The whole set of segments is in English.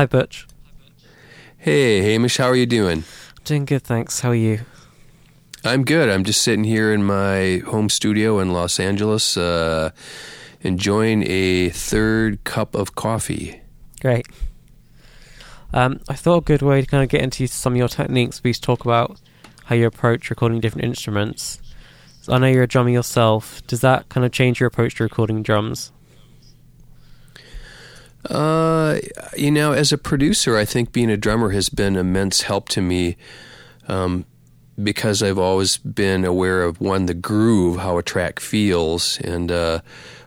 Hi, Butch. Hey, Hamish, how are you doing? Doing good, thanks. How are you? I'm good. I'm just sitting here in my home studio in Los Angeles, uh, enjoying a third cup of coffee. Great. Um, I thought a good way to kind of get into some of your techniques would be to talk about how you approach recording different instruments. So I know you're a drummer yourself. Does that kind of change your approach to recording drums? Uh, you know, as a producer, I think being a drummer has been immense help to me um, because I've always been aware of one, the groove, how a track feels, and uh,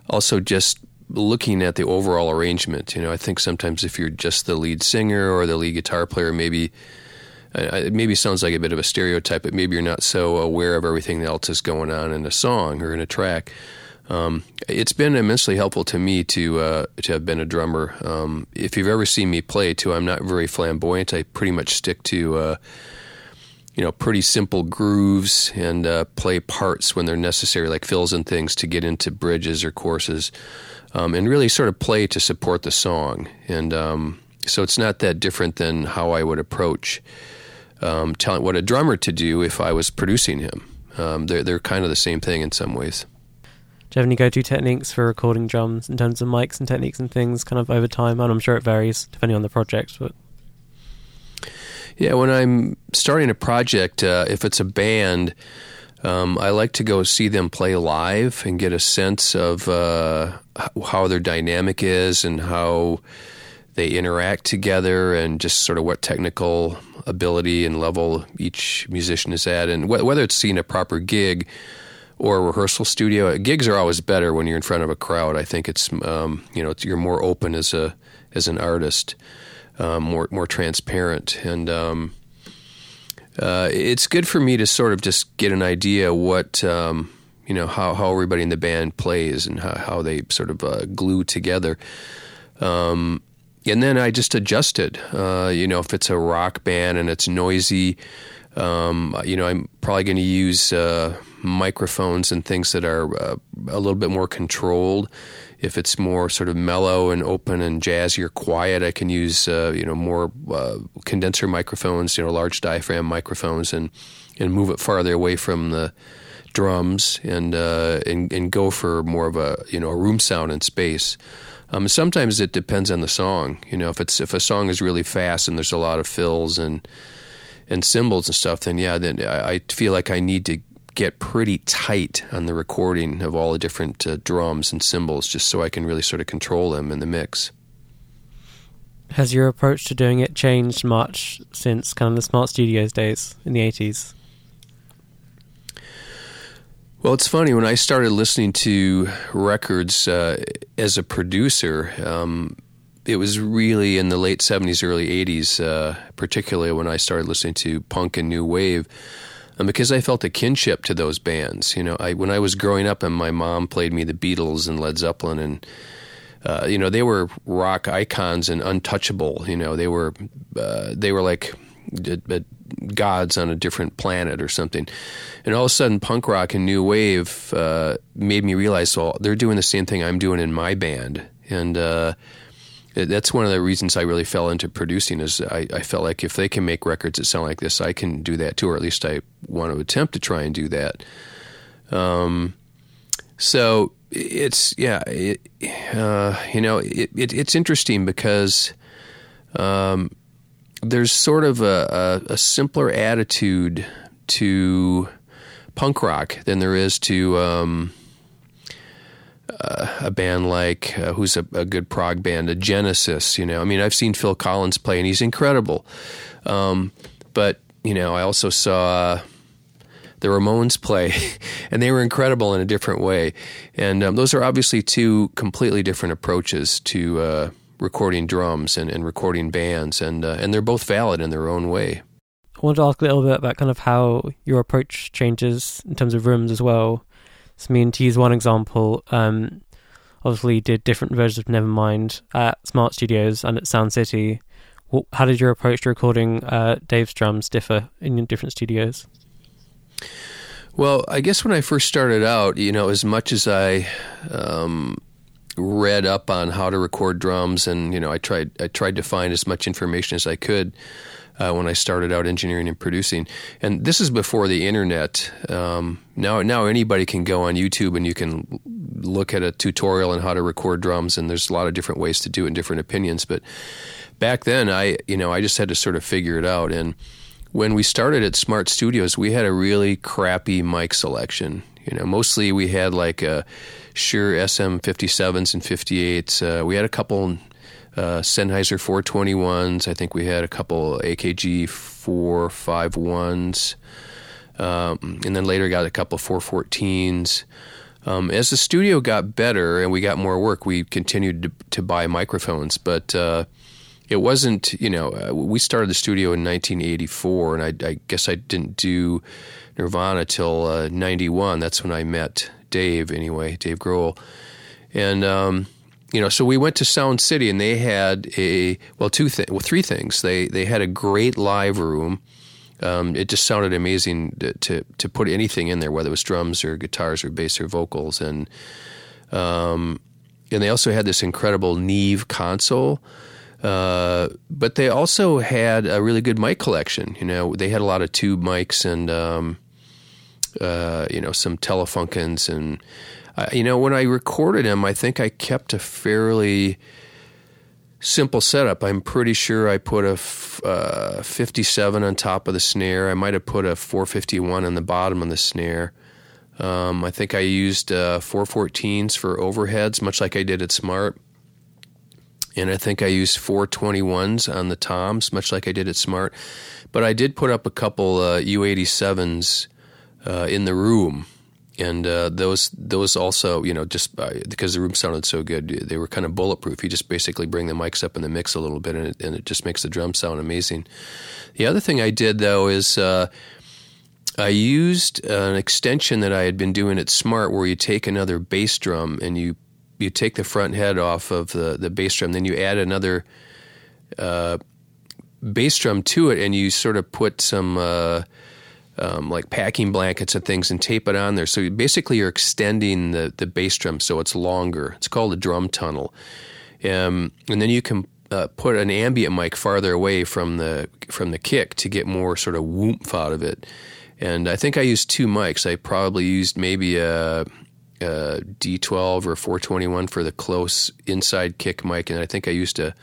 also just looking at the overall arrangement. You know, I think sometimes if you're just the lead singer or the lead guitar player, maybe it maybe sounds like a bit of a stereotype, but maybe you're not so aware of everything else that's going on in a song or in a track. Um, it's been immensely helpful to me to uh, to have been a drummer. Um, if you've ever seen me play, too, I'm not very flamboyant. I pretty much stick to uh, you know pretty simple grooves and uh, play parts when they're necessary, like fills and things, to get into bridges or choruses, um, and really sort of play to support the song. And um, so it's not that different than how I would approach um, telling what a drummer to do if I was producing him. Um, they're they're kind of the same thing in some ways. Do you have any go-to techniques for recording drums in terms of mics and techniques and things, kind of over time? And I'm sure it varies depending on the project, but yeah, when I'm starting a project, uh, if it's a band, um, I like to go see them play live and get a sense of uh, how their dynamic is and how they interact together and just sort of what technical ability and level each musician is at. And wh- whether it's seeing a proper gig or a rehearsal studio, gigs are always better when you're in front of a crowd. I think it's, um, you know, it's, you're more open as a as an artist, um, more more transparent. And um, uh, it's good for me to sort of just get an idea what um, you know how, how everybody in the band plays and how, how they sort of uh, glue together. Um, and then I just adjusted. Uh, you know, if it's a rock band and it's noisy, um, you know, I'm probably going to use uh, microphones and things that are uh, a little bit more controlled. If it's more sort of mellow and open and jazzy or quiet, I can use uh, you know more uh, condenser microphones, you know, large diaphragm microphones, and and move it farther away from the drums and uh, and and go for more of a you know a room sound in space. Um, sometimes it depends on the song. You know, if it's if a song is really fast and there's a lot of fills and and cymbals and stuff, then yeah, then I, I feel like I need to get pretty tight on the recording of all the different uh, drums and cymbals, just so I can really sort of control them in the mix. Has your approach to doing it changed much since kind of the Smart Studios days in the eighties? Well, it's funny when I started listening to records uh, as a producer. Um, it was really in the late '70s, early '80s, uh, particularly when I started listening to punk and new wave, and because I felt a kinship to those bands. You know, I, when I was growing up, and my mom played me the Beatles and Led Zeppelin, and uh, you know they were rock icons and untouchable. You know, they were uh, they were like gods on a different planet or something. And all of a sudden, punk rock and new wave uh, made me realize, well, they're doing the same thing I'm doing in my band, and uh, that's one of the reasons I really fell into producing. Is I, I, felt like if they can make records that sound like this, I can do that too, or at least I want to attempt to try and do that. Um, so it's yeah, it, uh, you know, it, it, it's interesting because. Um, there's sort of a, a, a, simpler attitude to punk rock than there is to um, uh, a band like uh, who's a, a, good prog band, a Genesis. You know, I mean, I've seen Phil Collins play, and he's incredible. Um, but you know, I also saw the Ramones play, and they were incredible in a different way. And um, those are obviously two completely different approaches to. Uh, recording drums and, and recording bands, and uh, and they're both valid in their own way. I wanted to ask a little bit about kind of how your approach changes in terms of rooms as well. I mean, to use one example, um, obviously did different versions of Nevermind at Smart Studios and at Sound City. How did your approach to recording uh, Dave's drums differ in different studios? Well, I guess when I first started out, you know, as much as I um, read up on how to record drums, and you know, I tried I tried to find as much information as I could uh, when I started out engineering and producing. And this is before the internet. Um, now, now anybody can go on YouTube and you can look at a tutorial on how to record drums, and there's a lot of different ways to do it and different opinions. But back then, I you know I just had to sort of figure it out. And when we started at Smart Studios, we had a really crappy mic selection. You know, mostly we had like a Shure SM57s and 58s. Uh, we had a couple uh, Sennheiser 421s. I think we had a couple AKG 451s. Um, and then later got a couple 414s. Um, as the studio got better and we got more work, we continued to, to buy microphones. But uh, it wasn't, you know, uh, we started the studio in 1984, and I, I guess I didn't do Nirvana till uh, 91. That's when I met Dave, anyway, Dave Grohl. And, um, you know, so we went to Sound City, and they had a well, two things, well, three things. They they had a great live room. Um, it just sounded amazing to, to, to put anything in there, whether it was drums or guitars or bass or vocals, and um, and they also had this incredible Neve console. Uh, but they also had a really good mic collection. You know, they had a lot of tube mics and um, uh, you know some Telefunkens and uh, you know, when I recorded him, I think I kept a fairly simple setup. I'm pretty sure I put a f- uh, 57 on top of the snare. I might have put a 451 on the bottom of the snare. Um, I think I used uh, 414s for overheads, much like I did at Smart. And I think I used 421s on the toms, much like I did at Smart. But I did put up a couple uh, U87s uh, in the room and uh, those those also you know just uh, because the room sounded so good they were kind of bulletproof. You just basically bring the mics up in the mix a little bit and it, and it just makes the drum sound amazing. The other thing i did though is uh, i used an extension that i had been doing at smart where you take another bass drum and you you take the front head off of the, the bass drum then you add another uh, bass drum to it and you sort of put some uh, um, like packing blankets and things and tape it on there. So basically, you're extending the, the bass drum so it's longer. It's called a drum tunnel. Um, and then you can uh, put an ambient mic farther away from the from the kick to get more sort of whoomp out of it. And I think I used two mics. I probably used maybe a, a D12 or 421 for the close inside kick mic, and I think I used a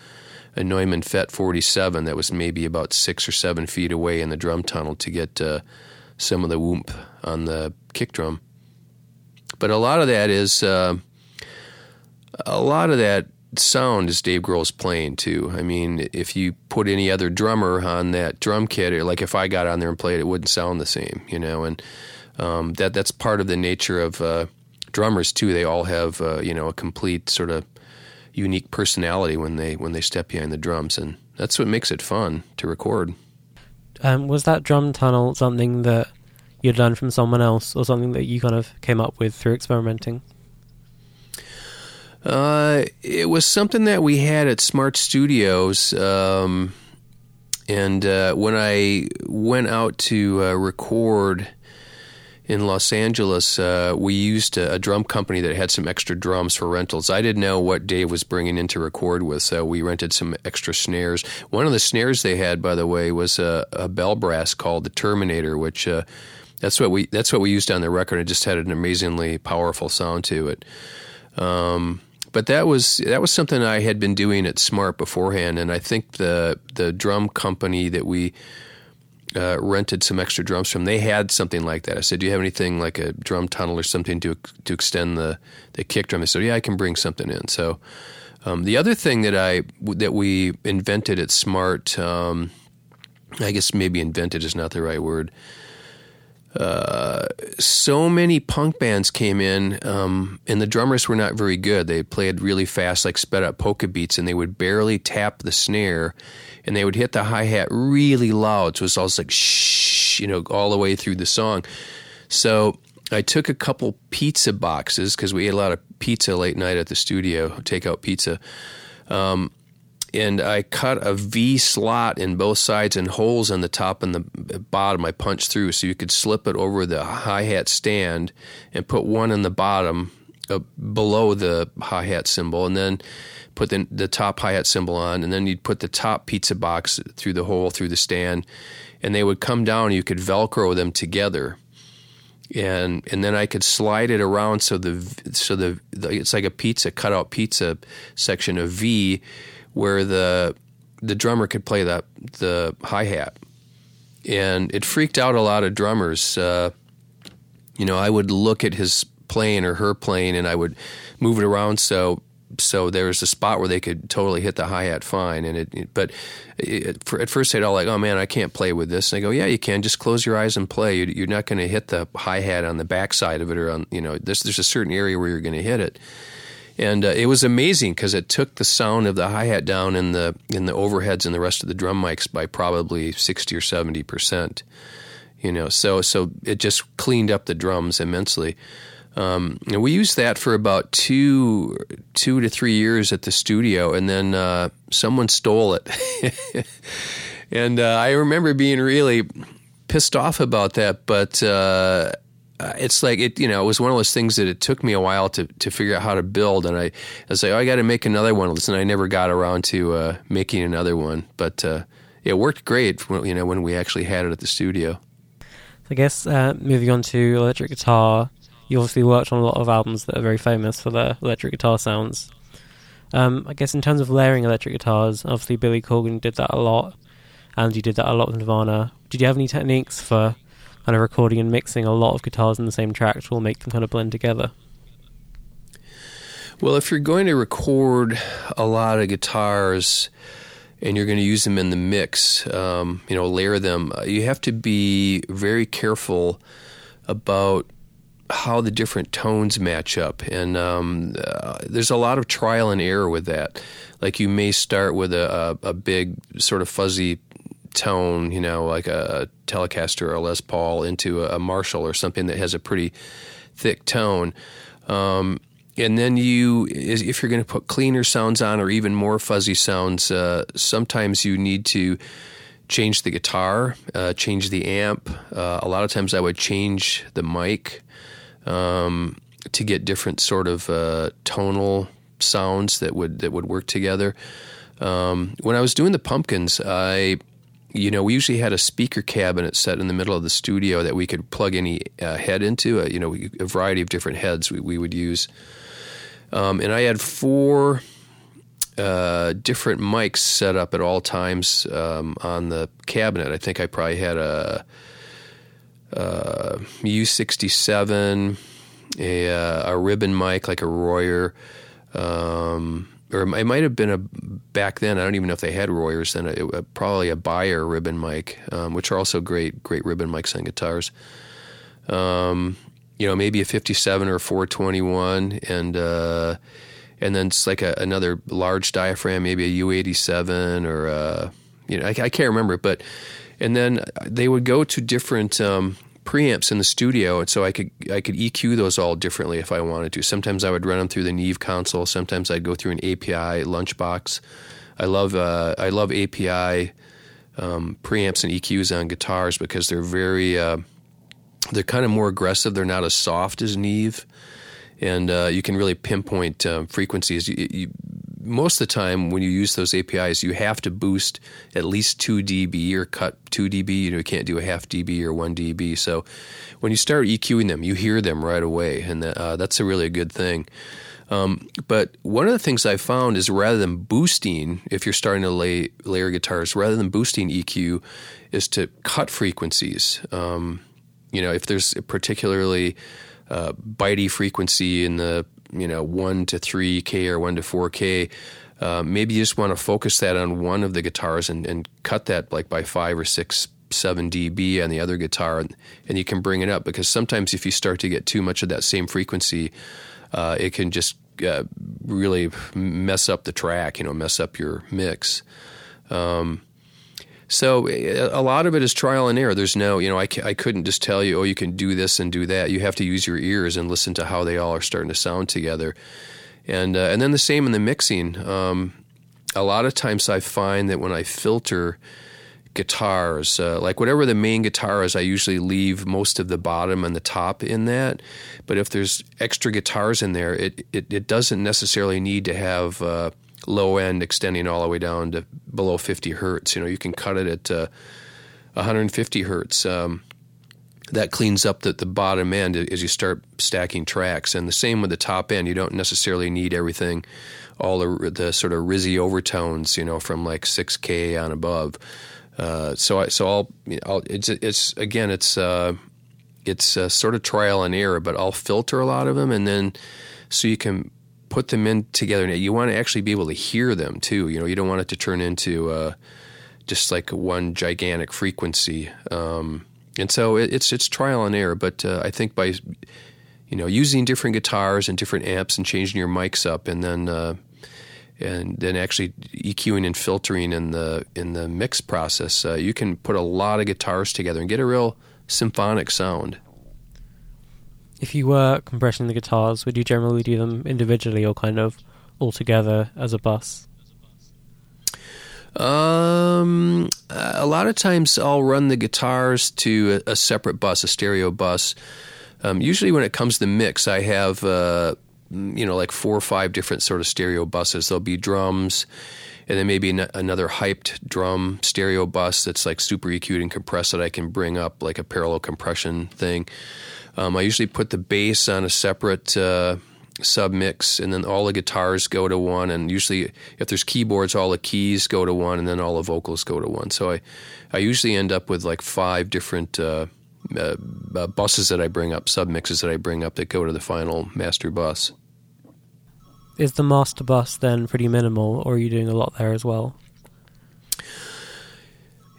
a Neumann FET 47 that was maybe about six or seven feet away in the drum tunnel to get uh, some of the whoomp on the kick drum. But a lot of that is uh, a lot of that sound is Dave Grohl's playing too. I mean, if you put any other drummer on that drum kit, or like if I got on there and played, it wouldn't sound the same, you know. And um, that that's part of the nature of uh, drummers too. They all have uh, you know a complete sort of unique personality when they when they step behind the drums, and that's what makes it fun to record. Um, was that drum tunnel something that you'd learned from someone else, or something that you kind of came up with through experimenting? Uh, it was something that we had at Smart Studios. Um, and uh, when I went out to uh, record in Los Angeles, uh, we used a, a, drum company that had some extra drums for rentals. I didn't know what Dave was bringing in to record with, so we rented some extra snares. One of the snares they had, by the way, was a, a bell brass called the Terminator, which uh, that's what we that's what we used on the record. It just had an amazingly powerful sound to it. Um, but that was that was something I had been doing at Smart beforehand, and I think the the drum company that we uh, rented some extra drums from. They had something like that. I said, "Do you have anything like a drum tunnel or something to to extend the the kick drum?" They said, "Yeah, I can bring something in." So um, the other thing that I that we invented at Smart, um, I guess maybe invented is not the right word. Uh, so many punk bands came in, um, and the drummers were not very good. They played really fast, like sped up polka beats, and they would barely tap the snare and they would hit the hi hat really loud. So it was always like shh, you know, all the way through the song. So I took a couple pizza boxes because we ate a lot of pizza late night at the studio, takeout pizza. Um, and I cut a V slot in both sides and holes on the top and the bottom. I punched through so you could slip it over the hi hat stand and put one in the bottom uh, below the hi hat cymbal, and then put the, the top hi hat cymbal on, and then you'd put the top pizza box through the hole through the stand, and they would come down. and You could Velcro them together, and and then I could slide it around so the so the, the it's like a pizza cutout pizza section of V, where the the drummer could play the the hi hat, and it freaked out a lot of drummers. Uh, you know, I would look at his plane or her plane, and I would move it around so so there was a spot where they could totally hit the hi hat fine. And it, it but it, for, at first they'd all like, "Oh man, I can't play with this." And I go, "Yeah, you can. Just close your eyes and play. You're, you're not going to hit the hi hat on the backside of it, or on you know, there's there's a certain area where you're going to hit it." And uh, it was amazing because it took the sound of the hi hat down in the in the overheads and the rest of the drum mics by probably sixty or seventy percent. You know, so so it just cleaned up the drums immensely. Um, and we used that for about two two to three years at the studio, and then uh, someone stole it. and uh, I remember being really pissed off about that, but uh, it's like it. You know, it was one of those things that it took me a while to to figure out how to build, and I, I was like, oh, I got to make another one and I never got around to uh, making another one, but uh, it worked great. You know, when we actually had it at the studio. I guess uh, moving on to electric guitar you obviously worked on a lot of albums that are very famous for their electric guitar sounds. Um, I guess in terms of layering electric guitars, obviously Billy Corgan did that a lot, and you did that a lot with Nirvana. Did you have any techniques for kind of recording and mixing a lot of guitars in the same track will make them kind of blend together? Well, if you're going to record a lot of guitars and you're going to use them in the mix, um, you know, layer them, uh, you have to be very careful about how the different tones match up, and um, uh, there's a lot of trial and error with that. Like you may start with a, a, a big sort of fuzzy tone, you know, like a Telecaster or a Les Paul, into a, Marshall or something that has a pretty thick tone. Um, and then you, if you're going to put cleaner sounds on or even more fuzzy sounds, uh, sometimes you need to change the guitar, uh, change the amp. Uh, a lot of times I would change the mic um, to get different sort of uh, tonal sounds that would that would work together. Um, when I was doing the pumpkins, I you know, we usually had a speaker cabinet set in the middle of the studio that we could plug any uh, head into. Uh, you know, a variety of different heads we, we would use. Um, and I had four uh, different mics set up at all times um, on the cabinet. I think I probably had a uh, U67, a, uh, a ribbon mic like a Royer, um, or it might have been a back then. I don't even know if they had Royers then. It, probably a Beyer ribbon mic, um, which are also great, great ribbon mics on guitars. Um, you know, maybe a 57 or a 421, and uh, and then it's like a, another large diaphragm, maybe a U87 or uh, you know, I, I can't remember, but and then they would go to different um, preamps in the studio, and so I could I could EQ those all differently if I wanted to. Sometimes I would run them through the Neve console. Sometimes I'd go through an API lunchbox. I love uh, I love API um, preamps and EQs on guitars because they're very uh, they're kind of more aggressive. They're not as soft as Neve, and uh, you can really pinpoint um, frequencies. You, you, most of the time when you use those APIs, you have to boost at least 2 dB or cut 2 dB. You know, you can't do a half dB or 1 dB. So when you start EQing them, you hear them right away, and uh, that's a really a good thing. Um, but one of the things I found is rather than boosting, if you're starting to lay layer guitars, rather than boosting EQ, is to cut frequencies. Um, you know, if there's a particularly uh, bitey frequency in the you know one to three k or one to four k. Uh, maybe you just want to focus that on one of the guitars and, and cut that like by five or six, seven dB on the other guitar, and, and you can bring it up because sometimes if you start to get too much of that same frequency, uh, it can just uh, really mess up the track, you know, mess up your mix. Um, so a lot of it is trial and error. There's no, you know, I, I couldn't just tell you, oh, you can do this and do that. You have to use your ears and listen to how they all are starting to sound together. And uh, and then the same in the mixing. Um, a lot of times I find that when I filter guitars. Uh, like whatever the main guitar is, I usually leave most of the bottom and the top in that. But if there's extra guitars in there, it it, it doesn't necessarily need to have uh, low end extending all the way down to below 50 hertz. You know, you can cut it at uh, 150 hertz. Um, that cleans up the, the bottom end as you start stacking tracks. And the same with the top end. You don't necessarily need everything, all the, the sort of rizzy overtones, you know, from like 6K on above. Uh, so I, so I'll, I'll, it's it's again it's uh, it's uh, sort of trial and error, but I'll filter a lot of them, and then so you can put them in together. Now you want to actually be able to hear them too. You know, you don't want it to turn into uh, just like one gigantic frequency. Um, and so it, it's it's trial and error. But uh, I think by you know using different guitars and different amps and changing your mics up, and then uh, and then actually EQing and filtering in the in the mix process, uh, you can put a lot of guitars together and get a real symphonic sound. If you were compressing the guitars, would you generally do them individually or kind of all together as a bus? Um, a lot of times I'll run the guitars to a, a separate bus, a stereo bus. Um, usually, when it comes to mix, I have uh, you know like four or five different sort of stereo buses. There'll be drums, and then maybe another hyped drum stereo bus that's like super EQ'd and compressed that I can bring up like a parallel compression thing. Um, I usually put the bass on a separate. Uh, sub mix, and then all the guitars go to one. And usually, if there's keyboards, all the keys go to one, and then all the vocals go to one. So I, I usually end up with like five different uh, uh, uh buses that I bring up, sub mixes that I bring up that go to the final master bus. Is the master bus then pretty minimal, or are you doing a lot there as well?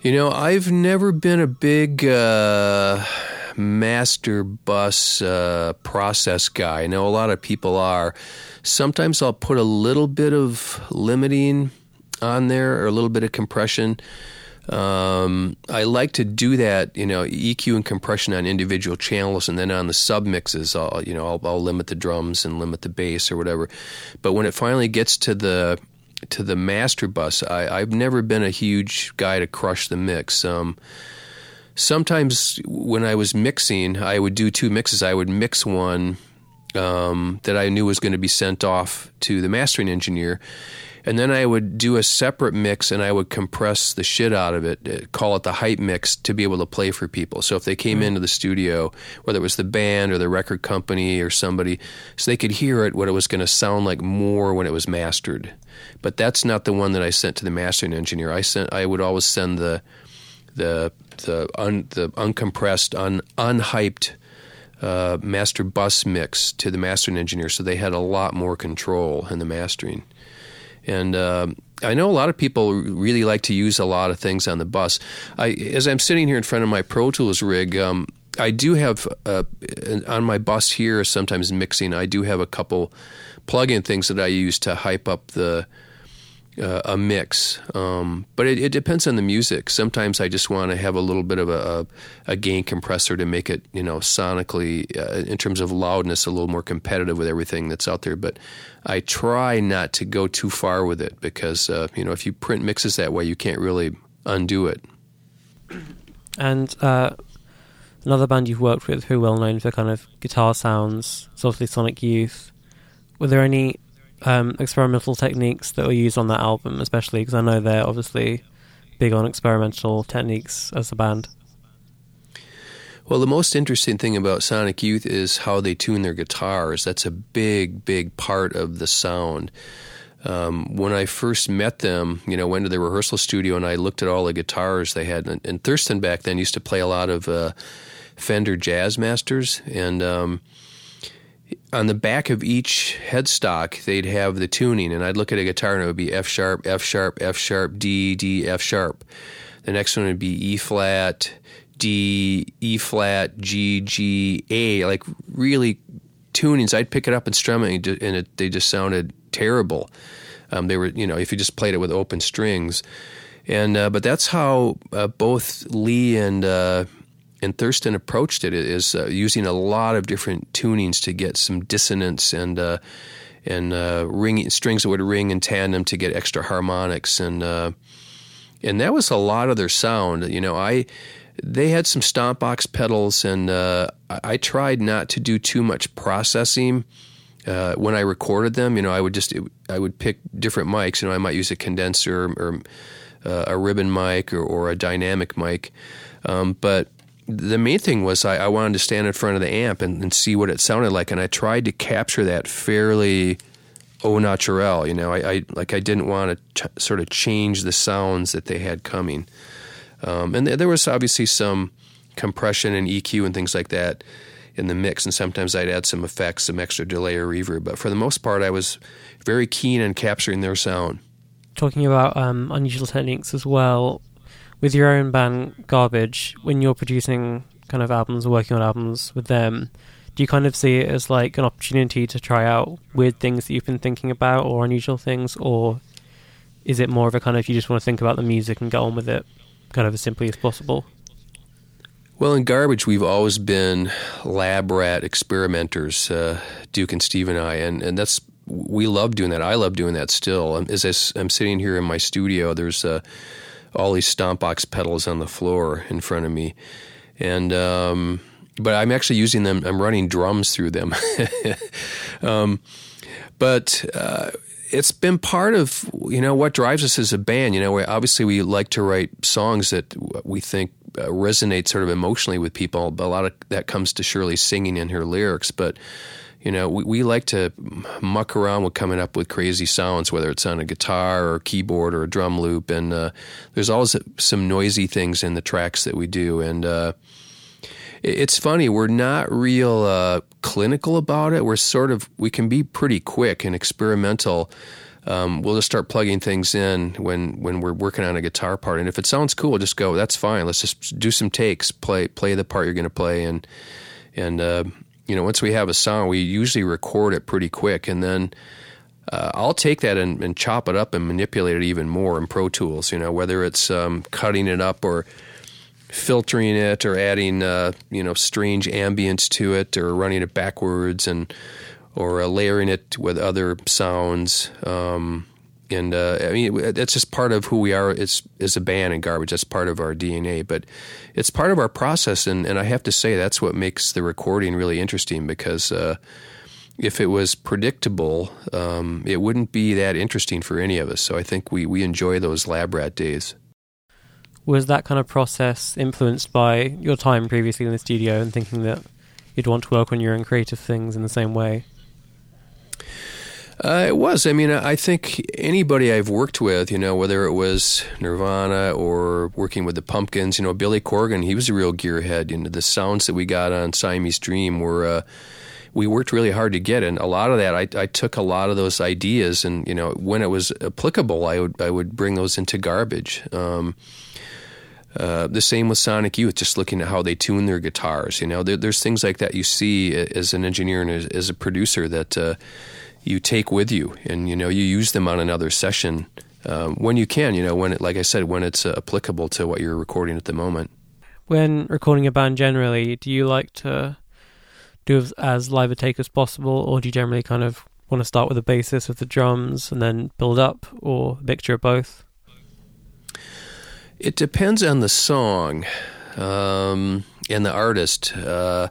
You know, I've never been a big. Uh, master bus uh, process guy. I know a lot of people are. Sometimes I'll put a little bit of limiting on there or a little bit of compression. Um, I like to do that, you know, EQ and compression on individual channels, and then on the sub mixes, I'll, you know, I'll, I'll limit the drums and limit the bass or whatever. But when it finally gets to the to the master bus, I, have never been a huge guy to crush the mix. Um, sometimes when I was mixing, I would do two mixes. I would mix one um, that I knew was going to be sent off to the mastering engineer. And then I would do a separate mix and I would compress the shit out of it, uh, call it the hype mix to be able to play for people. So if they came mm-hmm. into the studio, whether it was the band or the record company or somebody, so they could hear it, what it was going to sound like more when it was mastered. But that's not the one that I sent to the mastering engineer. I sent I would always send the the the un, the uncompressed, un, unhyped uh, master bus mix to the mastering engineer, so they had a lot more control in the mastering. And uh, I know a lot of people really like to use a lot of things on the bus. I, as I'm sitting here in front of my Pro Tools rig, um, I do have uh, on my bus here. Sometimes mixing, I do have a couple plug-in things that I use to hype up the uh, a mix. Um, but it, it, depends on the music. Sometimes I just want to have a little bit of a, a, gain compressor to make it, you know, sonically, uh, in terms of loudness, a little more competitive with everything that's out there. But I try not to go too far with it because, uh, you know, if you print mixes that way, you can't really undo it. And uh, another band you've worked with who are well known for kind of guitar sounds is obviously Sonic Youth. Were there any um, experimental techniques that were used on that album, especially because I know they're obviously big on experimental techniques as a band. Well, the most interesting thing about Sonic Youth is how they tune their guitars. That's a big, big part of the sound. Um, when I first met them, you know, went to the rehearsal studio and I looked at all the guitars they had. And, and Thurston back then used to play a lot of uh, Fender Jazzmasters, and um, on the back of each headstock, they'd have the tuning, and I'd look at a guitar and it would be F sharp, F sharp, F sharp, D, D, F sharp. The next one would be E flat, D, E flat, G, G, A. Like really tunings. I'd pick it up and strum it, and it, they just sounded terrible. Um, they were, you know, if you just played it with open strings. And uh, but that's how uh, both Lee and uh, and Thurston approached it is uh, using a lot of different tunings to get some dissonance and uh, and uh, ringing strings that would ring in tandem to get extra harmonics and uh, and that was a lot of their sound. You know, I they had some stomp box pedals, and uh, I, tried not to do too much processing. Uh, when I recorded them, you know, I would just I would pick different mics. You know, I might use a condenser or uh, a ribbon mic or, or a dynamic mic, um, but the main thing was I, I, wanted to stand in front of the amp and, and, see what it sounded like, and I tried to capture that fairly au naturel. You know, I, I like I didn't want to ch- sort of change the sounds that they had coming, um, and th- there was obviously some compression and EQ and things like that in the mix, and sometimes I'd add some effects, some extra delay or reverb. But for the most part, I was very keen on capturing their sound. Talking about um, unusual techniques as well, with your own band Garbage, when you're producing kind of albums or working on albums with them, do you kind of see it as like an opportunity to try out weird things that you've been thinking about or unusual things, or is it more of a kind of you just want to think about the music and get on with it, kind of as simply as possible? Well, in Garbage, we've always been lab rat experimenters, uh, Duke and Steve and I, and, and that's we love doing that. I love doing that still. As I, am sitting here in my studio, there's uh, all these stompbox pedals on the floor in front of me, and um, but I'm actually using them. I'm running drums through them. um, but uh, it's been part of you know what drives us as a band. You know, we, obviously we like to write songs that we think uh, resonate sort of emotionally with people. But A lot of that comes to Shirley singing in her lyrics, but you know, we, we like to muck around with coming up with crazy sounds, whether it's on a guitar or a keyboard or a drum loop. And uh, there's always some noisy things in the tracks that we do. And uh, it's funny, we're not real uh, clinical about it. We're sort of, we can be pretty quick and experimental. Um, we'll just start plugging things in when, when we're working on a guitar part. And if it sounds cool, just go, that's fine. Let's just do some takes, play, play the part you're going to play. And, and, uh, you know, once we have a song, we usually record it pretty quick, and then uh, I'll take that and, and, chop it up and manipulate it even more in Pro Tools. You know, whether it's um, cutting it up or filtering it or adding uh, you know strange ambience to it or running it backwards and or uh, layering it with other sounds. Um, and uh, I mean that's just part of who we are as as a band and garbage. That's part of our DNA, but it's part of our process. And, and I have to say that's what makes the recording really interesting because uh, if it was predictable, um, it wouldn't be that interesting for any of us. So I think we we enjoy those lab rat days. Was that kind of process influenced by your time previously in the studio and thinking that you'd want to work on your own creative things in the same way? Uh, it was. I mean, I think anybody I've worked with, you know, whether it was Nirvana or working with the Pumpkins, you know, Billy Corgan, he was a real gearhead. You know, the sounds that we got on Siamese Dream were. Uh, we worked really hard to get, and a lot of that I, I, took a lot of those ideas, and you know when it was applicable, I would I would bring those into garbage. Um, uh, the same with Sonic Youth, just looking at how they tune their guitars. You know, there, there's things like that you see as an engineer and as, as a producer that uh, you take with you, and you know you use them on another session um, when you can. You know when it, like I said, when it's uh, applicable to what you're recording at the moment. When recording a band, generally, do you like to do as, live a take as possible, or do you generally kind of want to start with the basis of the drums and then build up, or a mixture of both? It depends on the song um, and the artist. Uh,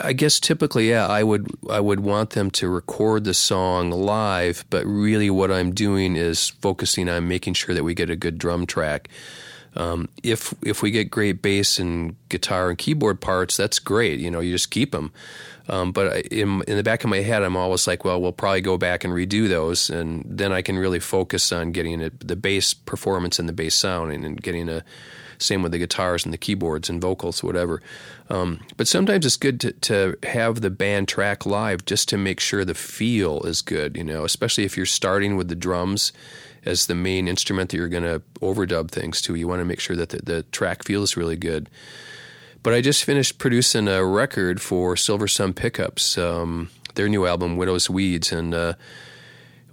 I guess typically, yeah, I would I would want them to record the song live, but really what I'm doing is focusing on making sure that we get a good drum track. Um, if if we get great bass and guitar and keyboard parts, that's great. You know, you just keep them. Um, but in, in the back of my head, I'm always like, well, we'll probably go back and redo those, and then I can really focus on getting it, the bass performance and the bass sound, and, and getting a same with the guitars and the keyboards and vocals, whatever. Um, but sometimes it's good to, to have the band track live just to make sure the feel is good, you know, especially if you're starting with the drums as the main instrument that you're going to overdub things to. You want to make sure that the, the track feels really good. But I just finished producing a record for Silver Sun Pickups, um, their new album, Widow's Weeds, and uh,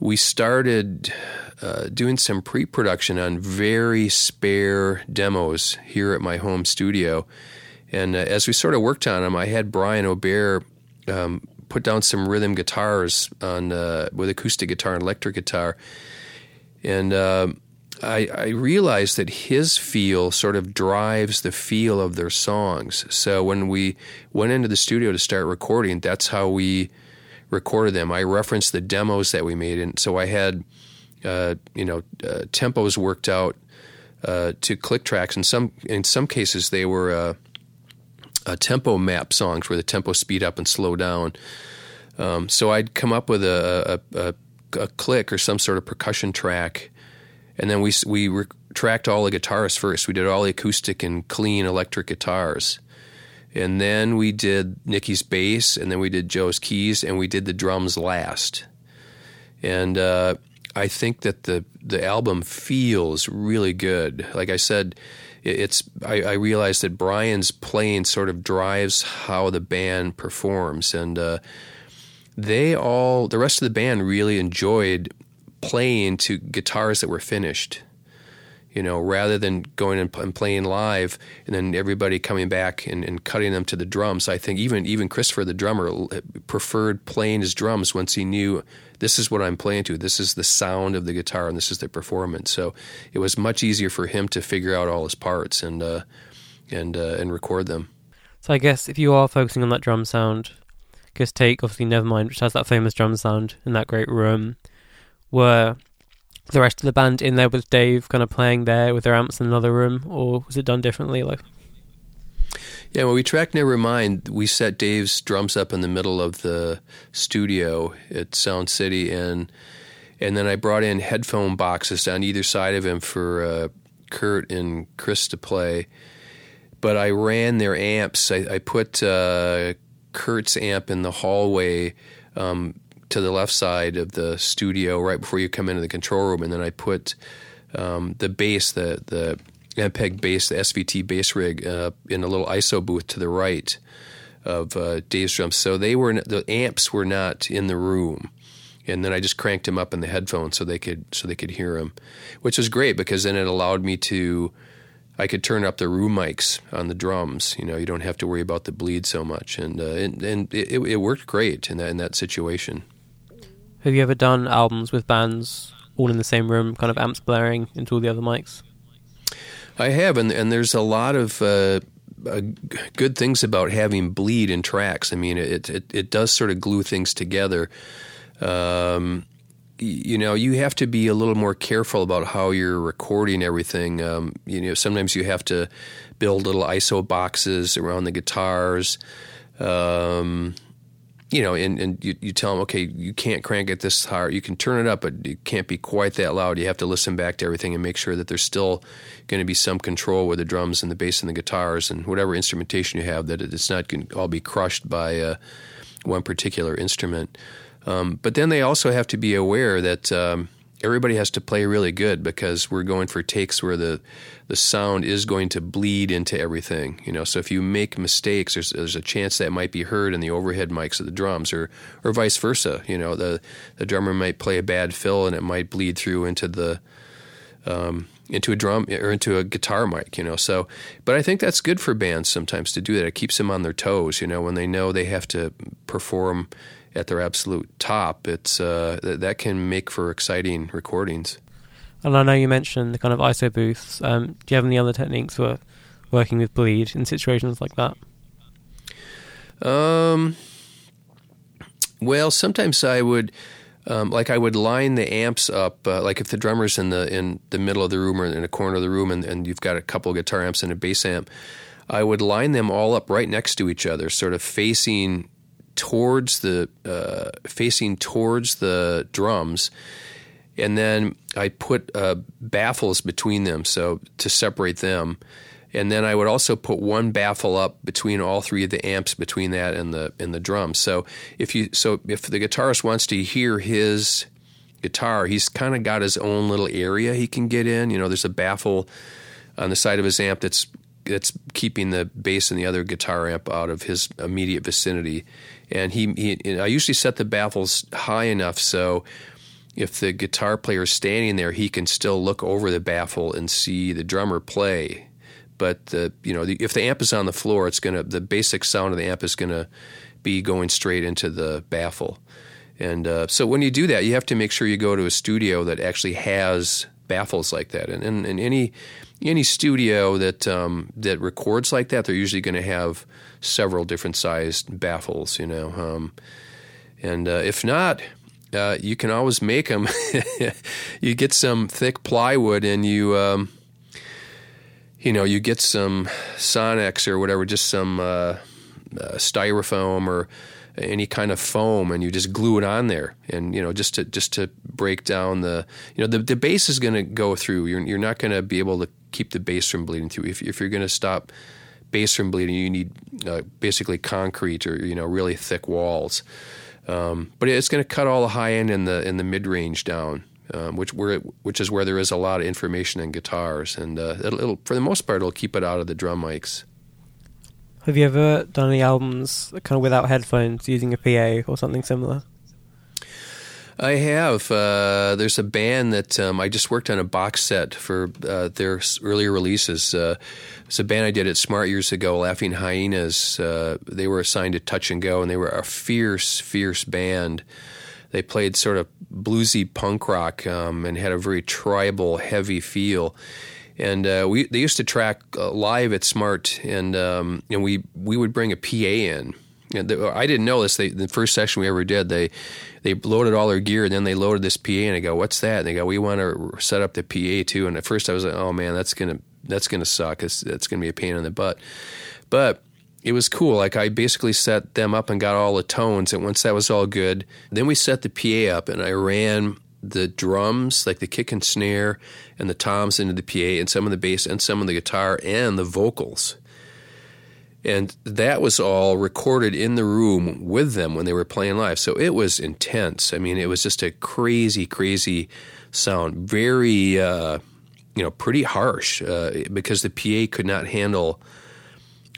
we started uh, doing some pre production on very spare demos here at my home studio. And uh, as we sort of worked on them, I had Brian Aubert um, put down some rhythm guitars on uh, with acoustic guitar and electric guitar. And uh, I, I realized that his feel sort of drives the feel of their songs. So when we went into the studio to start recording, that's how we recorded them. I referenced the demos that we made, and so I had, uh, you know, uh, tempos worked out uh, to click tracks. In some in some cases, they were uh, uh, tempo map songs where the tempo speed up and slow down. Um, so I'd come up with a, a, a, a, click or some sort of percussion track, and then we we tracked all the guitarists first. We did all the acoustic and clean electric guitars, and then we did Nikki's bass, and then we did Joe's keys, and we did the drums last. And uh, I think that the the album feels really good. Like I said, it's I, I realized that Brian's playing sort of drives how the band performs, and uh, they all the rest of the band really enjoyed playing to guitars that were finished you know, rather than going and playing live and then everybody coming back and, and, cutting them to the drums. I think even even Christopher, the drummer, preferred playing his drums once he knew this is what I'm playing to. This is the sound of the guitar and this is the performance. So it was much easier for him to figure out all his parts and uh, and uh, and record them. So I guess if you are focusing on that drum sound, just take obviously Nevermind, which has that famous drum sound in that great room, where the rest of the band in there with Dave kind of playing there with their amps in another room, or was it done differently? Like, yeah, when we tracked Nevermind, we set Dave's drums up in the middle of the studio at Sound City, and and then I brought in headphone boxes on either side of him for uh, Kurt and Chris to play. But I ran their amps. I, I put uh, Kurt's amp in the hallway. Um, to the left side of the studio right before you come into the control room, and then I put um, the bass, the the Ampeg bass, the SVT bass rig, uh, in a little ISO booth to the right of uh, Dave's drums. So they were the amps were not in the room, and then I just cranked them up in the headphones so they could so they could hear them, which was great because then it allowed me to. I could turn up the room mics on the drums. You know, you don't have to worry about the bleed so much, and uh, and, and it, it worked great in that in that situation. Have you ever done albums with bands all in the same room, kind of amps blaring into all the other mics? I have, and and there's a lot of uh, uh, good things about having bleed in tracks. I mean, it it, it does sort of glue things together. Um, you know, you have to be a little more careful about how you're recording everything. Um, you know, sometimes you have to build little ISO boxes around the guitars. Um, you know, and, and you, you tell them, okay, you can't crank it this hard. You can turn it up, but it can't be quite that loud. You have to listen back to everything and make sure that there's still going to be some control with the drums and the bass and the guitars and whatever instrumentation you have, that it's not going to all be crushed by uh, one particular instrument. Um, but then they also have to be aware that um, everybody has to play really good because we're going for takes where the the sound is going to bleed into everything. You know, so if you make mistakes, there's there's a chance that might be heard in the overhead mics of the drums, or or vice versa. You know, the the drummer might play a bad fill and it might bleed through into the um, into a drum or into a guitar mic, you know. So, but I think that's good for bands sometimes to do that. It keeps them on their toes, you know, when they know they have to perform at their absolute top, it's uh, that can make for exciting recordings. And I know you mentioned the kind of ISO booths. Um, do you have any other techniques for working with bleed in situations like that? Um, well, sometimes I would. Um, like I would line the amps up, uh, like if the drummer's in the in the middle of the room or in a corner of the room, and, and you've got a couple guitar amps and a bass amp, I would line them all up right next to each other, sort of facing towards the uh, facing towards the drums, and then I put uh, baffles between them so to separate them. And then I would also put one baffle up between all three of the amps between that and the and the drums. So if you so if the guitarist wants to hear his guitar, he's kind of got his own little area he can get in. You know, there's a baffle on the side of his amp that's that's keeping the bass and the other guitar amp out of his immediate vicinity and he, he I usually set the baffles high enough so if the guitar player is standing there, he can still look over the baffle and see the drummer play. But the you know the, if the amp is on the floor, it's gonna the basic sound of the amp is gonna be going straight into the baffle. And uh, so when you do that, you have to make sure you go to a studio that actually has baffles like that, and and, any any studio that um, that records like that, they're usually going to have several different sized baffles, you know. Um, and uh, if not, uh, you can always make them. you get some thick plywood and you, um, you know, you get some Sonex or whatever, just some uh, uh, styrofoam or any kind of foam, and you just glue it on there, and you know, just to just to break down the, you know, the the base is going to go through. You're you're not going to be able to keep the base from bleeding through. If if you're going to stop base from bleeding, you need uh, basically concrete or you know really thick walls. Um, but it's going to cut all the high end and the in the mid range down, um, which where which is where there is a lot of information in guitars, and uh, it'll, it'll, for the most part it'll keep it out of the drum mics. Have you ever done any albums kind of without headphones, using a PA or something similar? I have. Uh, there's a band that um, I just worked on a box set for uh, their earlier releases. Uh, it's a band I did at Smart years ago, Laughing Hyenas. Uh, they were assigned to Touch and Go, and they were a fierce, fierce band. They played sort of bluesy punk rock um, and had a very tribal, heavy feel. And uh, we they used to track uh, live at Smart, and um, and we we would bring a PA in I didn't know this. They, the first session we ever did, they they loaded all their gear, and then they loaded this PA, and I go, "What's that?" And they go, "We want to set up the PA too." And at first, I was like, "Oh man, that's gonna that's gonna suck. It's, that's gonna be a pain in the butt." But it was cool. Like I basically set them up and got all the tones, and once that was all good, then we set the PA up, and I ran the drums, like the kick and snare, and the toms into the PA, and some of the bass, and some of the guitar, and the vocals and that was all recorded in the room with them when they were playing live. So it was intense. I mean, it was just a crazy, crazy sound. Very, uh, you know, pretty harsh uh, because the PA could not handle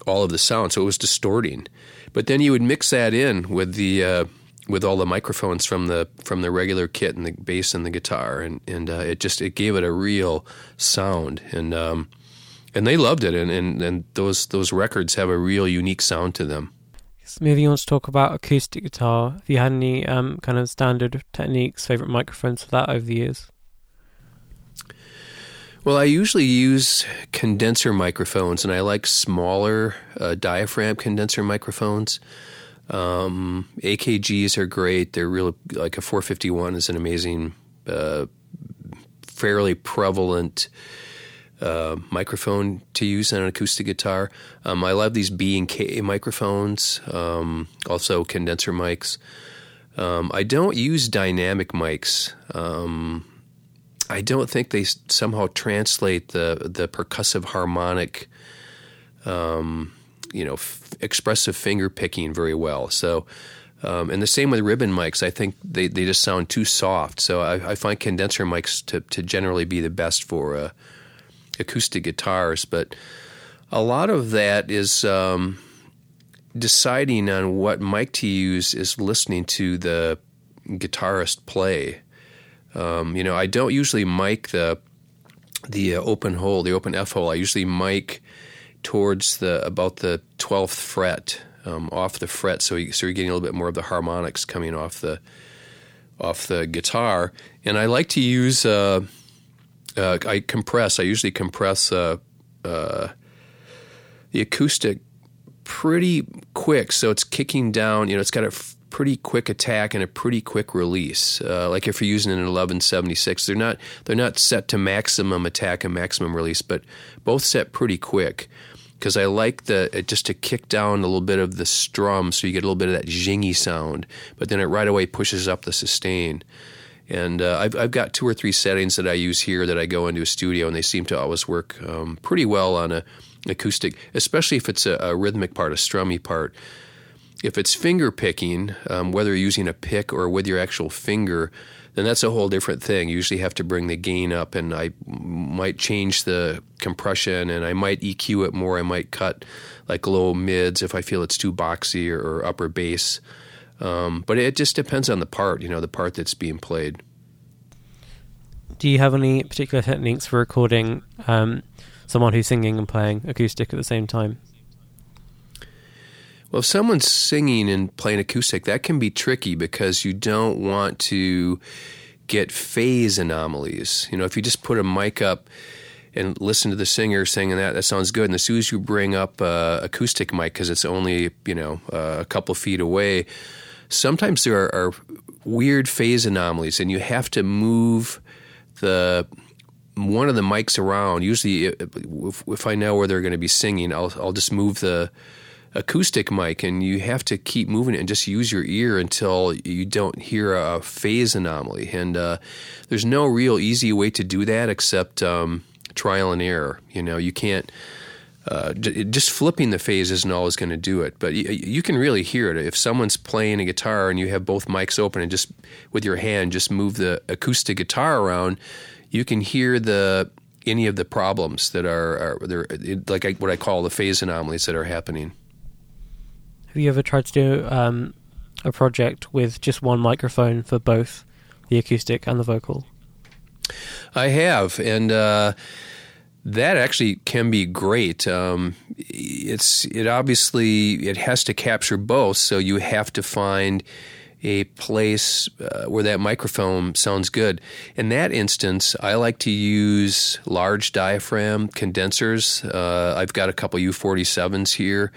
all of the sound, so it was distorting. But then you would mix that in with the uh, with all the microphones from the from the regular kit and the bass and the guitar, and and uh, it just it gave it a real sound. And um, and they loved it, and, and, and those those records have a real unique sound to them. moving on to talk about acoustic guitar. Have you had any um, kind of standard techniques, favorite microphones for that over the years? Well, I usually use condenser microphones, and I like smaller uh, diaphragm condenser microphones. Um, AKGs are great. They're really like a 451 is an amazing, uh, fairly prevalent uh, microphone to use on an acoustic guitar. Um, I love these B and K microphones, um, also condenser mics. Um, I don't use dynamic mics. Um, I don't think they somehow translate the the percussive harmonic, um, you know, f- expressive finger picking very well. So. Um, and the same with ribbon mics. I think they, they just sound too soft. So I, I find condenser mics to, to generally be the best for uh, acoustic guitars, but a lot of that is um, deciding on what mic to use is listening to the guitarist play. Um, you know, I don't usually mic the the open hole, the open F hole. I usually mic towards the about the twelfth fret, um, off the fret, so you, so you're getting a little bit more of the harmonics coming off the off the guitar. And I like to use. Uh, uh, I compress. I usually compress uh, uh, the acoustic pretty quick, so it's kicking down. You know, it's got a f- pretty quick attack and a pretty quick release. Uh, like if you're using an 1176, they're not they're not set to maximum attack and maximum release, but both set pretty quick. Because I like the just to kick down a little bit of the strum, so you get a little bit of that jingy sound, but then it right away pushes up the sustain. And uh, I've, I've got two or three settings that I use here that I go into a studio, and they seem to always work um, pretty well on a acoustic, especially if it's a, a, rhythmic part, a strummy part. If it's finger picking, um, whether you're using a pick or with your actual finger, then that's a whole different thing. You usually have to bring the gain up, and I might change the compression, and I might EQ it more. I might cut like low mids if I feel it's too boxy or, or upper bass. Um, but it just depends on the part, you know, the part that's being played. Do you have any particular techniques for recording um, someone who's singing and playing acoustic at the same time? Well, if someone's singing and playing acoustic, that can be tricky because you don't want to get phase anomalies. You know, if you just put a mic up and listen to the singer singing that, that sounds good. And as soon as you bring up uh, acoustic mic because it's only you know uh, a couple feet away, sometimes there are, are weird phase anomalies, and you have to move the one of the mics around. Usually, if, if I know where they're going to be singing, I'll I'll just move the acoustic mic, and you have to keep moving it and just use your ear until you don't hear a phase anomaly. And uh, there's no real easy way to do that except um, trial and error. You know, you can't. Uh, just flipping the phase isn't always going to do it, but you, can really hear it. If someone's playing a guitar and you have both mics open and just with your hand just move the acoustic guitar around, you can hear the any of the problems that are, are like what I call the phase anomalies that are happening. Have you ever tried to do um, a project with just one microphone for both the acoustic and the vocal? I have, and uh, that actually can be great. Um, it's it obviously it has to capture both, so you have to find a place uh, where that microphone sounds good. In that instance, I like to use large diaphragm condensers. Uh, I've got a couple U47s here.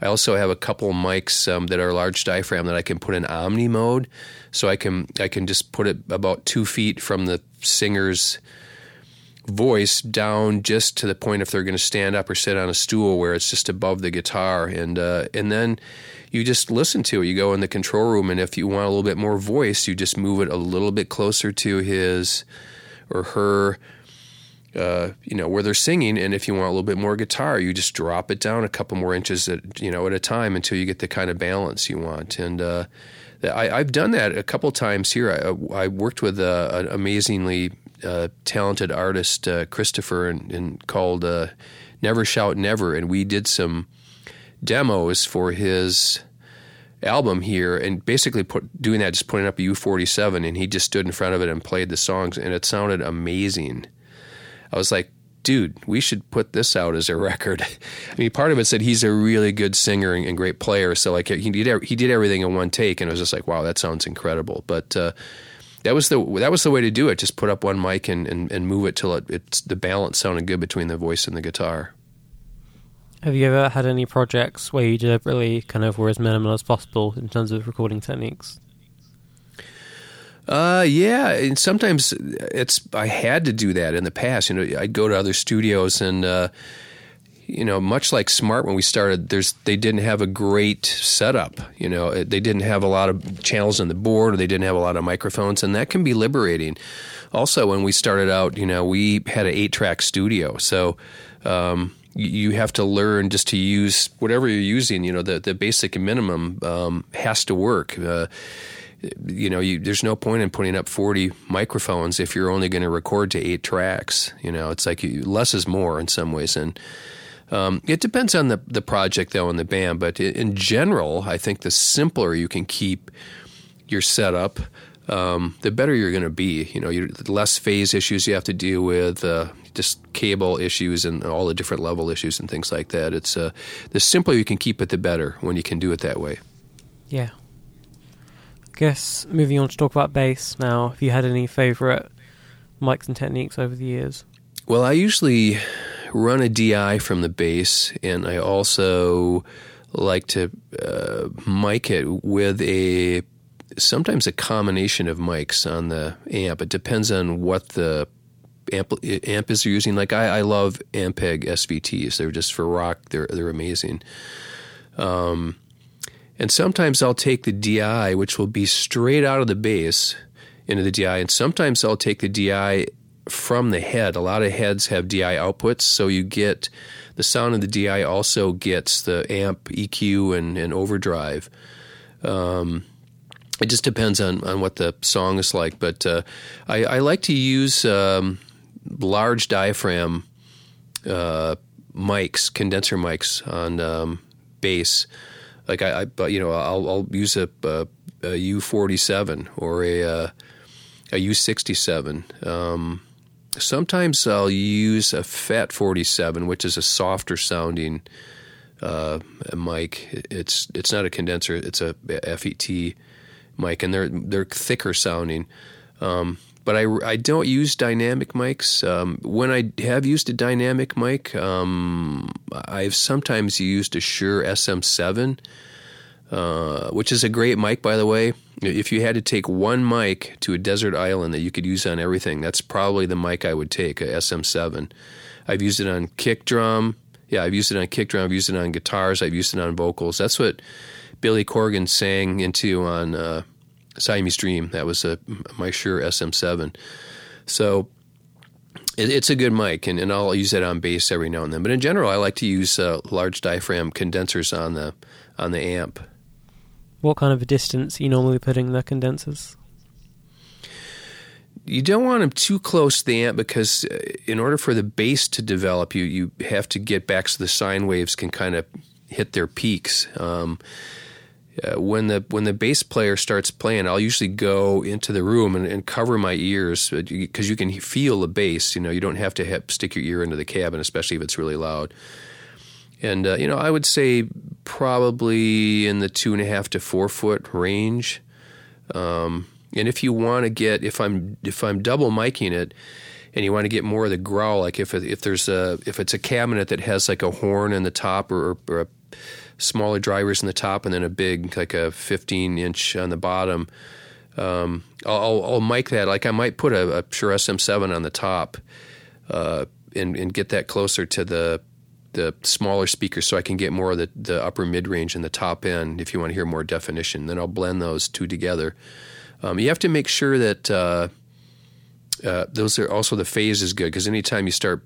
I also have a couple mics um, that are large diaphragm that I can put in omni mode, so I can I can just put it about two feet from the singer's voice down just to the point if they're going to stand up or sit on a stool where it's just above the guitar. And uh, and then you just listen to it. You go in the control room and if you want a little bit more voice you just move it a little bit closer to his or her uh, you know where they're singing. And if you want a little bit more guitar you just drop it down a couple more inches at you know at a time until you get the kind of balance you want. And uh, I, have done that a couple times here. I, I worked with a, an amazingly uh, talented artist, uh, Christopher, and, and called uh, Never Shout Never, and we did some demos for his album here, and basically put, doing that, just putting up a U47, and he just stood in front of it and played the songs, and it sounded amazing. I was like, dude, we should put this out as a record. I mean, part of it said he's a really good singer and, great player, so like he did he did everything in one take, and it was just like, wow, that sounds incredible. But uh, that was the that was the way to do it. Just put up one mic and, and, and move it till it, it's the balance sounded good between the voice and the guitar. Have you ever had any projects where you deliberately kind of were as minimal as possible in terms of recording techniques? Uh, yeah, and sometimes it's I had to do that in the past. You know, I'd go to other studios and. Uh, you know, much like Smart when we started, there's they didn't have a great setup. You know, they didn't have a lot of channels on the board, or they didn't have a lot of microphones, and that can be liberating. Also, when we started out, you know, we had an eight-track studio, so. Um, you have to learn just to use whatever you're using. You know, the the basic minimum um, has to work. Uh, you know, you, there's no point in putting up 40 microphones if you're only going to record to eight tracks. You know, it's like you, less is more in some ways, and um, it depends on the, the project, though, and the band. But in general, I think the simpler you can keep your setup, um, the better you're going to be. You know, the less phase issues you have to deal with, uh, just cable issues and all the different level issues and things like that. It's uh, the simpler you can keep it, the better when you can do it that way. Yeah. I guess moving on to talk about bass now. Have you had any favorite mics and techniques over the years? Well, I usually run a DI from the bass, and I also like to uh, mic it with a sometimes a combination of mics on the amp. It depends on what the amp, amp is using. Like I, I love Ampeg SVTs. They're just for rock. They're they're amazing. Um, and sometimes I'll take the DI, which will be straight out of the bass into the DI, and sometimes I'll take the DI from the head. A lot of heads have DI outputs, so you get the sound of the DI also gets the amp, EQ, and, and overdrive. Um, it just depends on, on what the song is like, but uh, I, I, like to use um, large diaphragm uh, mics, condenser mics on um, bass. Like I, I, you know, I'll, I'll use a a a U47 or a uh, a U67. Um, sometimes I'll use a FET 47, which is a softer sounding uh, mic. It's it's not a condenser; it's a FET mic, and they're they're thicker sounding. Um, but I, I don't use dynamic mics. Um, when I have used a dynamic mic, um, I've sometimes used a Shure SM7, uh, which is a great mic, by the way. If you had to take one mic to a desert island that you could use on everything, that's probably the mic I would take, a SM7. I've used it on kick drum. Yeah, I've used it on kick drum. I've used it on guitars. I've used it on vocals. That's what Billy Corgan sang into on uh, Siamese Dream. That was a my Shure SM7. So it, it's a good mic, and, and I'll use it on bass every now and then. But in general, I like to use uh, large diaphragm condensers on the on the amp. What kind of a distance are you normally putting the condensers? You don't want them too close to the amp because, uh, in order for the bass to develop, you you have to get back so the sine waves can kind of hit their peaks. Um, uh, when the when the bass player starts playing, I'll usually go into the room and, and cover my ears because you can feel the bass. You know, you don't have to have, stick your ear into the cabin, especially if it's really loud. And uh, you know, I would say probably in the two and a half to four foot range. Um, and if you want to get, if I'm if I'm double miking it, and you want to get more of the growl, like if if there's a if it's a cabinet that has like a horn in the top or, or a smaller drivers in the top and then a big like a 15 inch on the bottom. Um, I'll, I'll, mic that like I might put a, a Shure SM7 on the top uh, and, and get that closer to the the smaller speakers so I can get more of the, the upper mid range and the top end if you want to hear more definition. Then I'll blend those two together. Um, you have to make sure that uh, uh, those are also the phase is good because anytime you start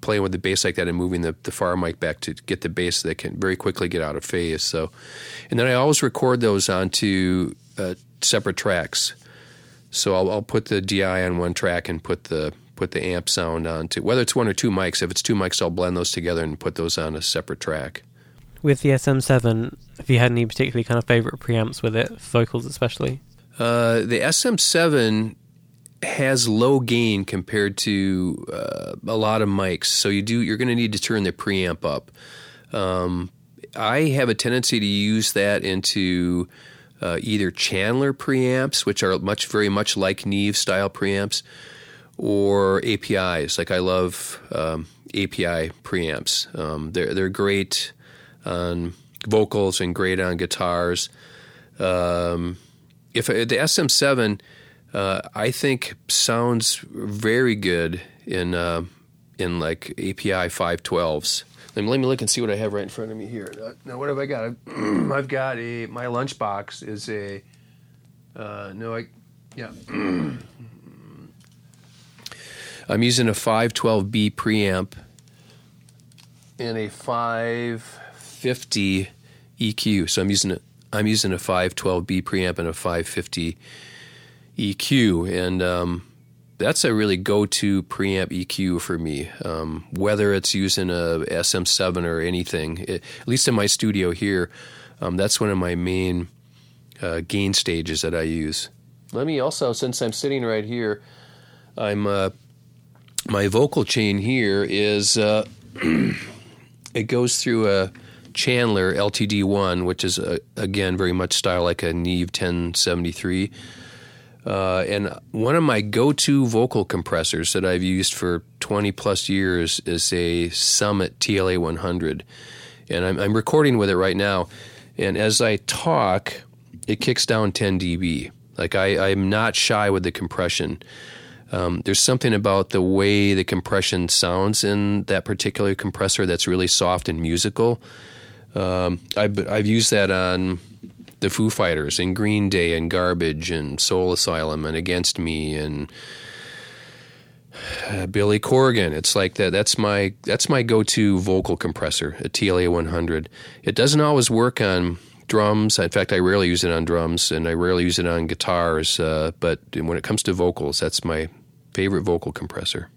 playing with the bass like that and moving the, the far mic back to get the bass that can very quickly get out of phase. So, and then I always record those onto uh, separate tracks. So I'll, I'll, put the DI on one track and put the put the amp sound onto whether it's one or two mics. If it's two mics, I'll blend those together and put those on a separate track. With the SM7, have you had any particularly kind of favorite preamps with it, vocals especially? Uh, the SM7 has low gain compared to uh, a lot of mics, so you do you're going to need to turn the preamp up. Um, I have a tendency to use that into uh, either Chandler preamps, which are much very much like Neve style preamps, or APIs. Like I love um, API preamps. Um, they're they're great on vocals and great on guitars. Um, if the SM7 uh, I think sounds very good in uh, in like API 512s. Let me, let me look and see what I have right in front of me here. Uh, now, what have I got? I've got a my lunchbox is a uh, no, I yeah. I'm using a 512B preamp and a 550 EQ. So I'm using a I'm using a 512B preamp and a 550 EQ, and um, that's a really go-to preamp EQ for me. Um, whether it's using a SM7 or anything, it, at least in my studio here, um, that's one of my main uh, gain stages that I use. Let me also, since I'm sitting right here, I'm uh, my vocal chain here is uh, it goes through a Chandler LTD1, which is uh, again very much style like a Neve 1073. Uh, and one of my go-to vocal compressors that I've used for 20 plus years is a Summit TLA 100, and I'm, I'm recording with it right now. And as I talk, it kicks down 10 dB. Like I, I'm not shy with the compression. Um, there's something about the way the compression sounds in that particular compressor that's really soft and musical. Um, I've, I've used that on the Foo Fighters and Green Day and Garbage and Soul Asylum and Against Me and uh, Billy Corgan. It's like that. That's my that's my go-to vocal compressor, a TLA 100. It doesn't always work on drums. In fact, I rarely use it on drums, and I rarely use it on guitars. Uh, but when it comes to vocals, that's my favorite vocal compressor.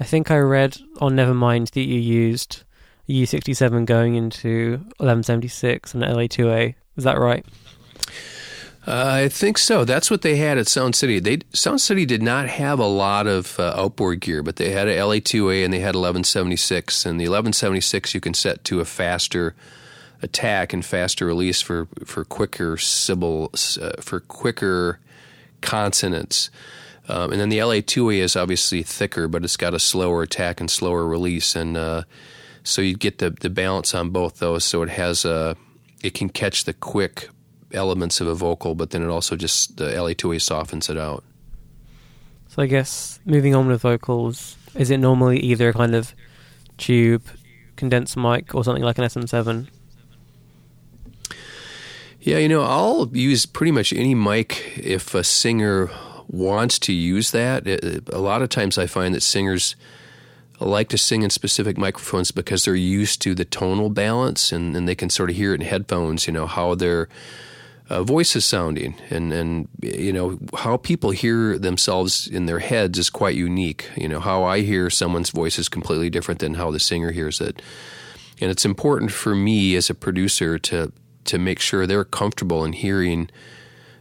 I think I read on Nevermind that you used U67 going into 1176 and LA2A is that right? Uh, I think so. That's what they had at Sound City. They Sound City did not have a lot of uh, outboard gear, but they had a LA2A and they had 1176. And the 1176 you can set to a faster attack and faster release for for quicker Sybil uh, for quicker consonants. Um, and then the LA2A is obviously thicker, but it's got a slower attack and slower release, and uh, so you get the the balance on both those. So it has a it can catch the quick elements of a vocal, but then it also just the LA2A softens it out. So I guess moving on with vocals, is it normally either a kind of tube condenser mic or something like an SM7? Yeah, you know, I'll use pretty much any mic if a singer wants to use that. a lot of times I find that singers like to sing in specific microphones because they're used to the tonal balance and, and they can sort of hear it in headphones, you know, how their uh, voice is sounding. And, and, you know, how people hear themselves in their heads is quite unique. You know, how I hear someone's voice is completely different than how the singer hears it. And it's important for me as a producer to, to make sure they're comfortable in hearing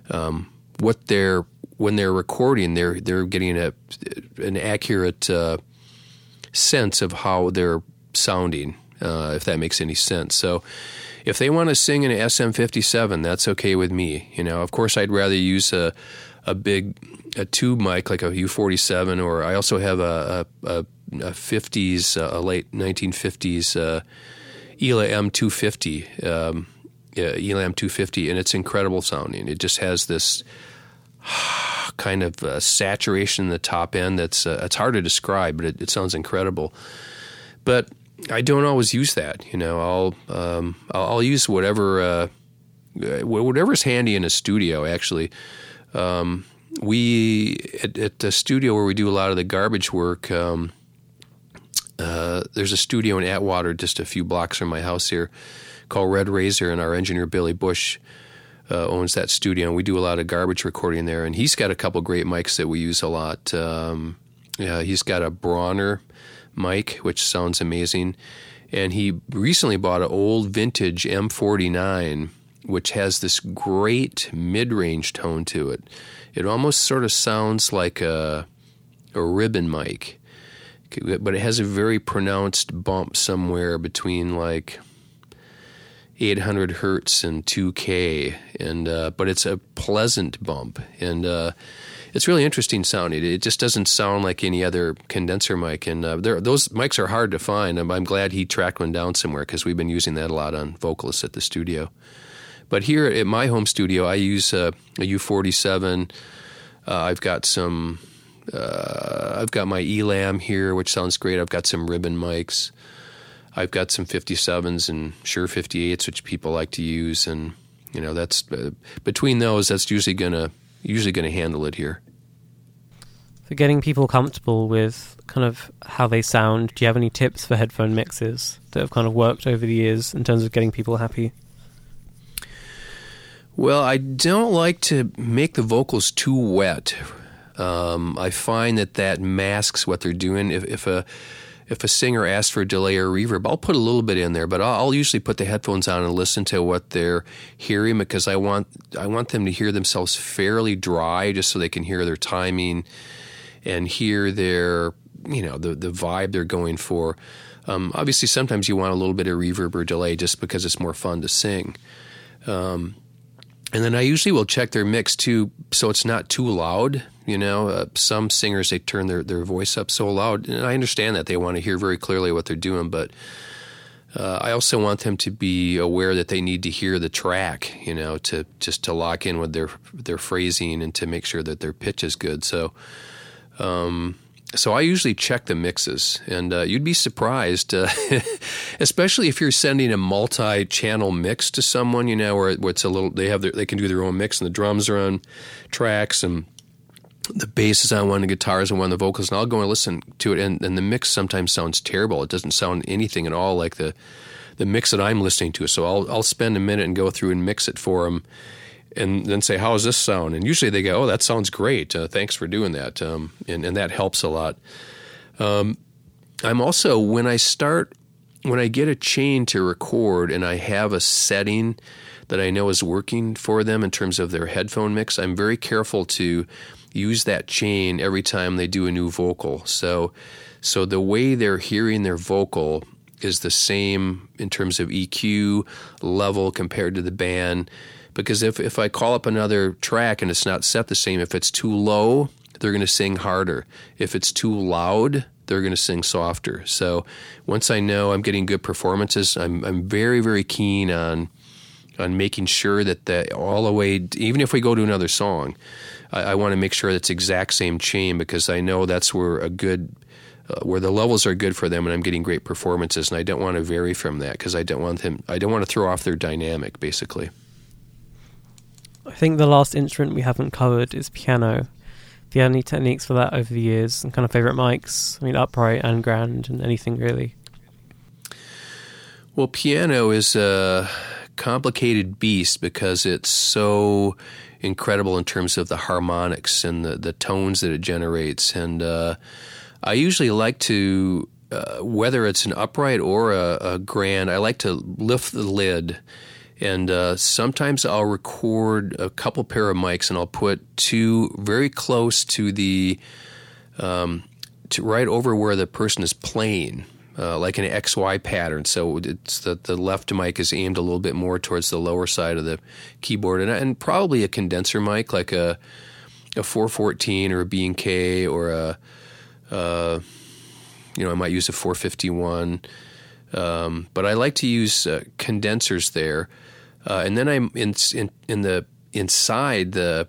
um, what they're when they're recording, they're they're getting a an accurate uh, sense of how they're sounding, uh, if that makes any sense. So, if they want to sing in an SM57, that's okay with me. You know, of course, I'd rather use a a big a tube mic like a U47, or I also have a a, a, a 50s, a late 1950s uh, Ela M250. Um, Elam 250, and it's incredible sounding. It just has this kind of uh, saturation in the top end that's uh, it's hard to describe, but it, it, sounds incredible. But I don't always use that. You know, I'll um, I'll, use whatever uh, whatever's handy in a studio. Actually, um, we at, at, the studio where we do a lot of the Garbage work. Um, uh, there's a studio in Atwater, just a few blocks from my house here, called Red Razor, and our engineer Billy Bush uh, owns that studio, and we do a lot of Garbage recording there. And he's got a couple great mics that we use a lot. Um, yeah, he's got a Brauner mic, which sounds amazing. And he recently bought an old vintage M49, which has this great mid range tone to it. It almost sort of sounds like a, a ribbon mic, but it has a very pronounced bump somewhere between like 800 hertz and 2K, and uh, but it's a pleasant bump, and uh, it's really interesting sounding. It just doesn't sound like any other condenser mic, and uh, those mics are hard to find. I'm, I'm glad he tracked one down somewhere because we've been using that a lot on vocalists at the studio. But here at my home studio, I use a U47. Uh, I've got some. Uh, I've got my Elam here, which sounds great. I've got some ribbon mics. I've got some 57s and Shure 58s, which people like to use, and you know that's uh, between those, that's usually gonna usually gonna handle it here. For getting people comfortable with kind of how they sound, do you have any tips for headphone mixes that have kind of worked over the years in terms of getting people happy? Well, I don't like to make the vocals too wet. Um, I find that that masks what they're doing. If, if a if a singer asks for a delay or reverb, I'll put a little bit in there, but I'll, usually put the headphones on and listen to what they're hearing because I want I want them to hear themselves fairly dry, just so they can hear their timing and hear their you know the the vibe they're going for. Um, obviously, sometimes you want a little bit of reverb or delay just because it's more fun to sing. Um, and then I usually will check their mix too, so it's not too loud. You know, uh, some singers they turn their, their voice up so loud, and I understand that they want to hear very clearly what they're doing, but uh, I also want them to be aware that they need to hear the track. You know, to just to lock in with their their phrasing and to make sure that their pitch is good. So. Um, so I usually check the mixes, and uh, you'd be surprised, uh, especially if you're sending a multi-channel mix to someone. You know, where, where it's a little they have their, they can do their own mix, and the drums are on tracks, and the bass is on one, the guitars on one, the vocals, and I'll go and listen to it, and, and the mix sometimes sounds terrible. It doesn't sound anything at all like the the mix that I'm listening to. So I'll I'll spend a minute and go through and mix it for them, and then say, "How does this sound?" And usually they go, "Oh, that sounds great. Uh, thanks for doing that," um, and and that helps a lot. Um, I'm also when I start when I get a chain to record and I have a setting that I know is working for them in terms of their headphone mix, I'm very careful to use that chain every time they do a new vocal. So, so the way they're hearing their vocal is the same in terms of EQ level compared to the band because if if I call up another track and it's not set the same, if it's too low, they're going to sing harder. If it's too loud, they're going to sing softer. So once I know I'm getting good performances, I'm I'm very very keen on on making sure that the all the way, even if we go to another song, I, I want to make sure that's exact same chain because I know that's where a good uh, where the levels are good for them and I'm getting great performances and I don't want to vary from that because I don't want them I don't want to throw off their dynamic basically. I think the last instrument we haven't covered is piano. Do you have any techniques for that over the years and kind of favorite mics? I mean, upright and grand and anything really. Well, piano is a complicated beast because it's so incredible in terms of the harmonics and the, the tones that it generates. And uh, I usually like to, uh, whether it's an upright or a, a, grand, I like to lift the lid. And uh, sometimes I'll record a couple pair of mics and I'll put two very close to the, um, to right over where the person is playing uh, like an XY pattern. So it's the, the left mic is aimed a little bit more towards the lower side of the keyboard, and, and probably a condenser mic like a a 414 or a B&K or a uh, you know I might use a 451, um, but I like to use uh, condensers there, uh, and then I'm in, in in the inside the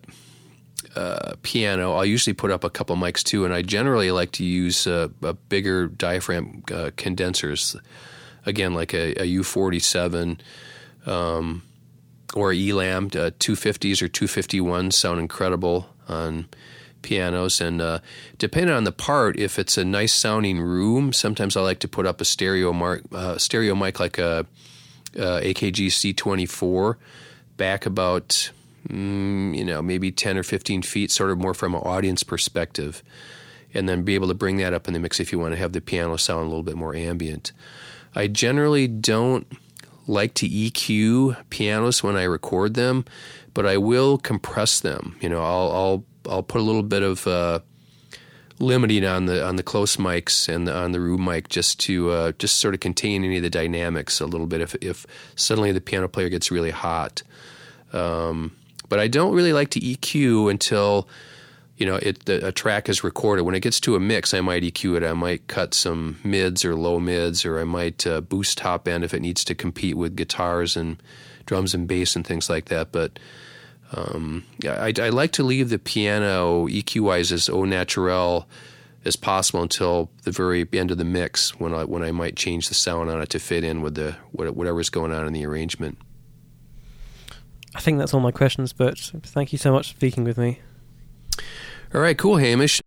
uh, piano, I'll usually put up a couple mics too, and I generally like to use uh, a bigger diaphragm uh, condensers. Again, like a a U47 um, or ELAM, 250s uh, or 251s sound incredible on pianos. And uh, depending on the part, if it's a nice sounding room, sometimes I like to put up a stereo, mark, stereo mic like a, AKG C24 back about mm, you know, maybe 10 or 15 feet, sort of more from an audience perspective, and then be able to bring that up in the mix if you want to have the piano sound a little bit more ambient. I generally don't like to EQ pianos when I record them, but I will compress them. You know, I'll I'll I'll put a little bit of uh, limiting on the on the close mics and the, on the room mic just to uh, just sort of contain any of the dynamics a little bit. If if suddenly the piano player gets really hot, um, but I don't really like to EQ until you know it the, a track is recorded. When it gets to a mix, I might EQ it. I might cut some mids or low mids, or I might uh, boost top end if it needs to compete with guitars and drums and bass and things like that. But um, I, I, like to leave the piano EQ wise as au naturel as possible until the very end of the mix when I when I might change the sound on it to fit in with the whatever's going on in the arrangement. I think that's all my questions, but thank you so much for speaking with me. All right, cool, Hamish.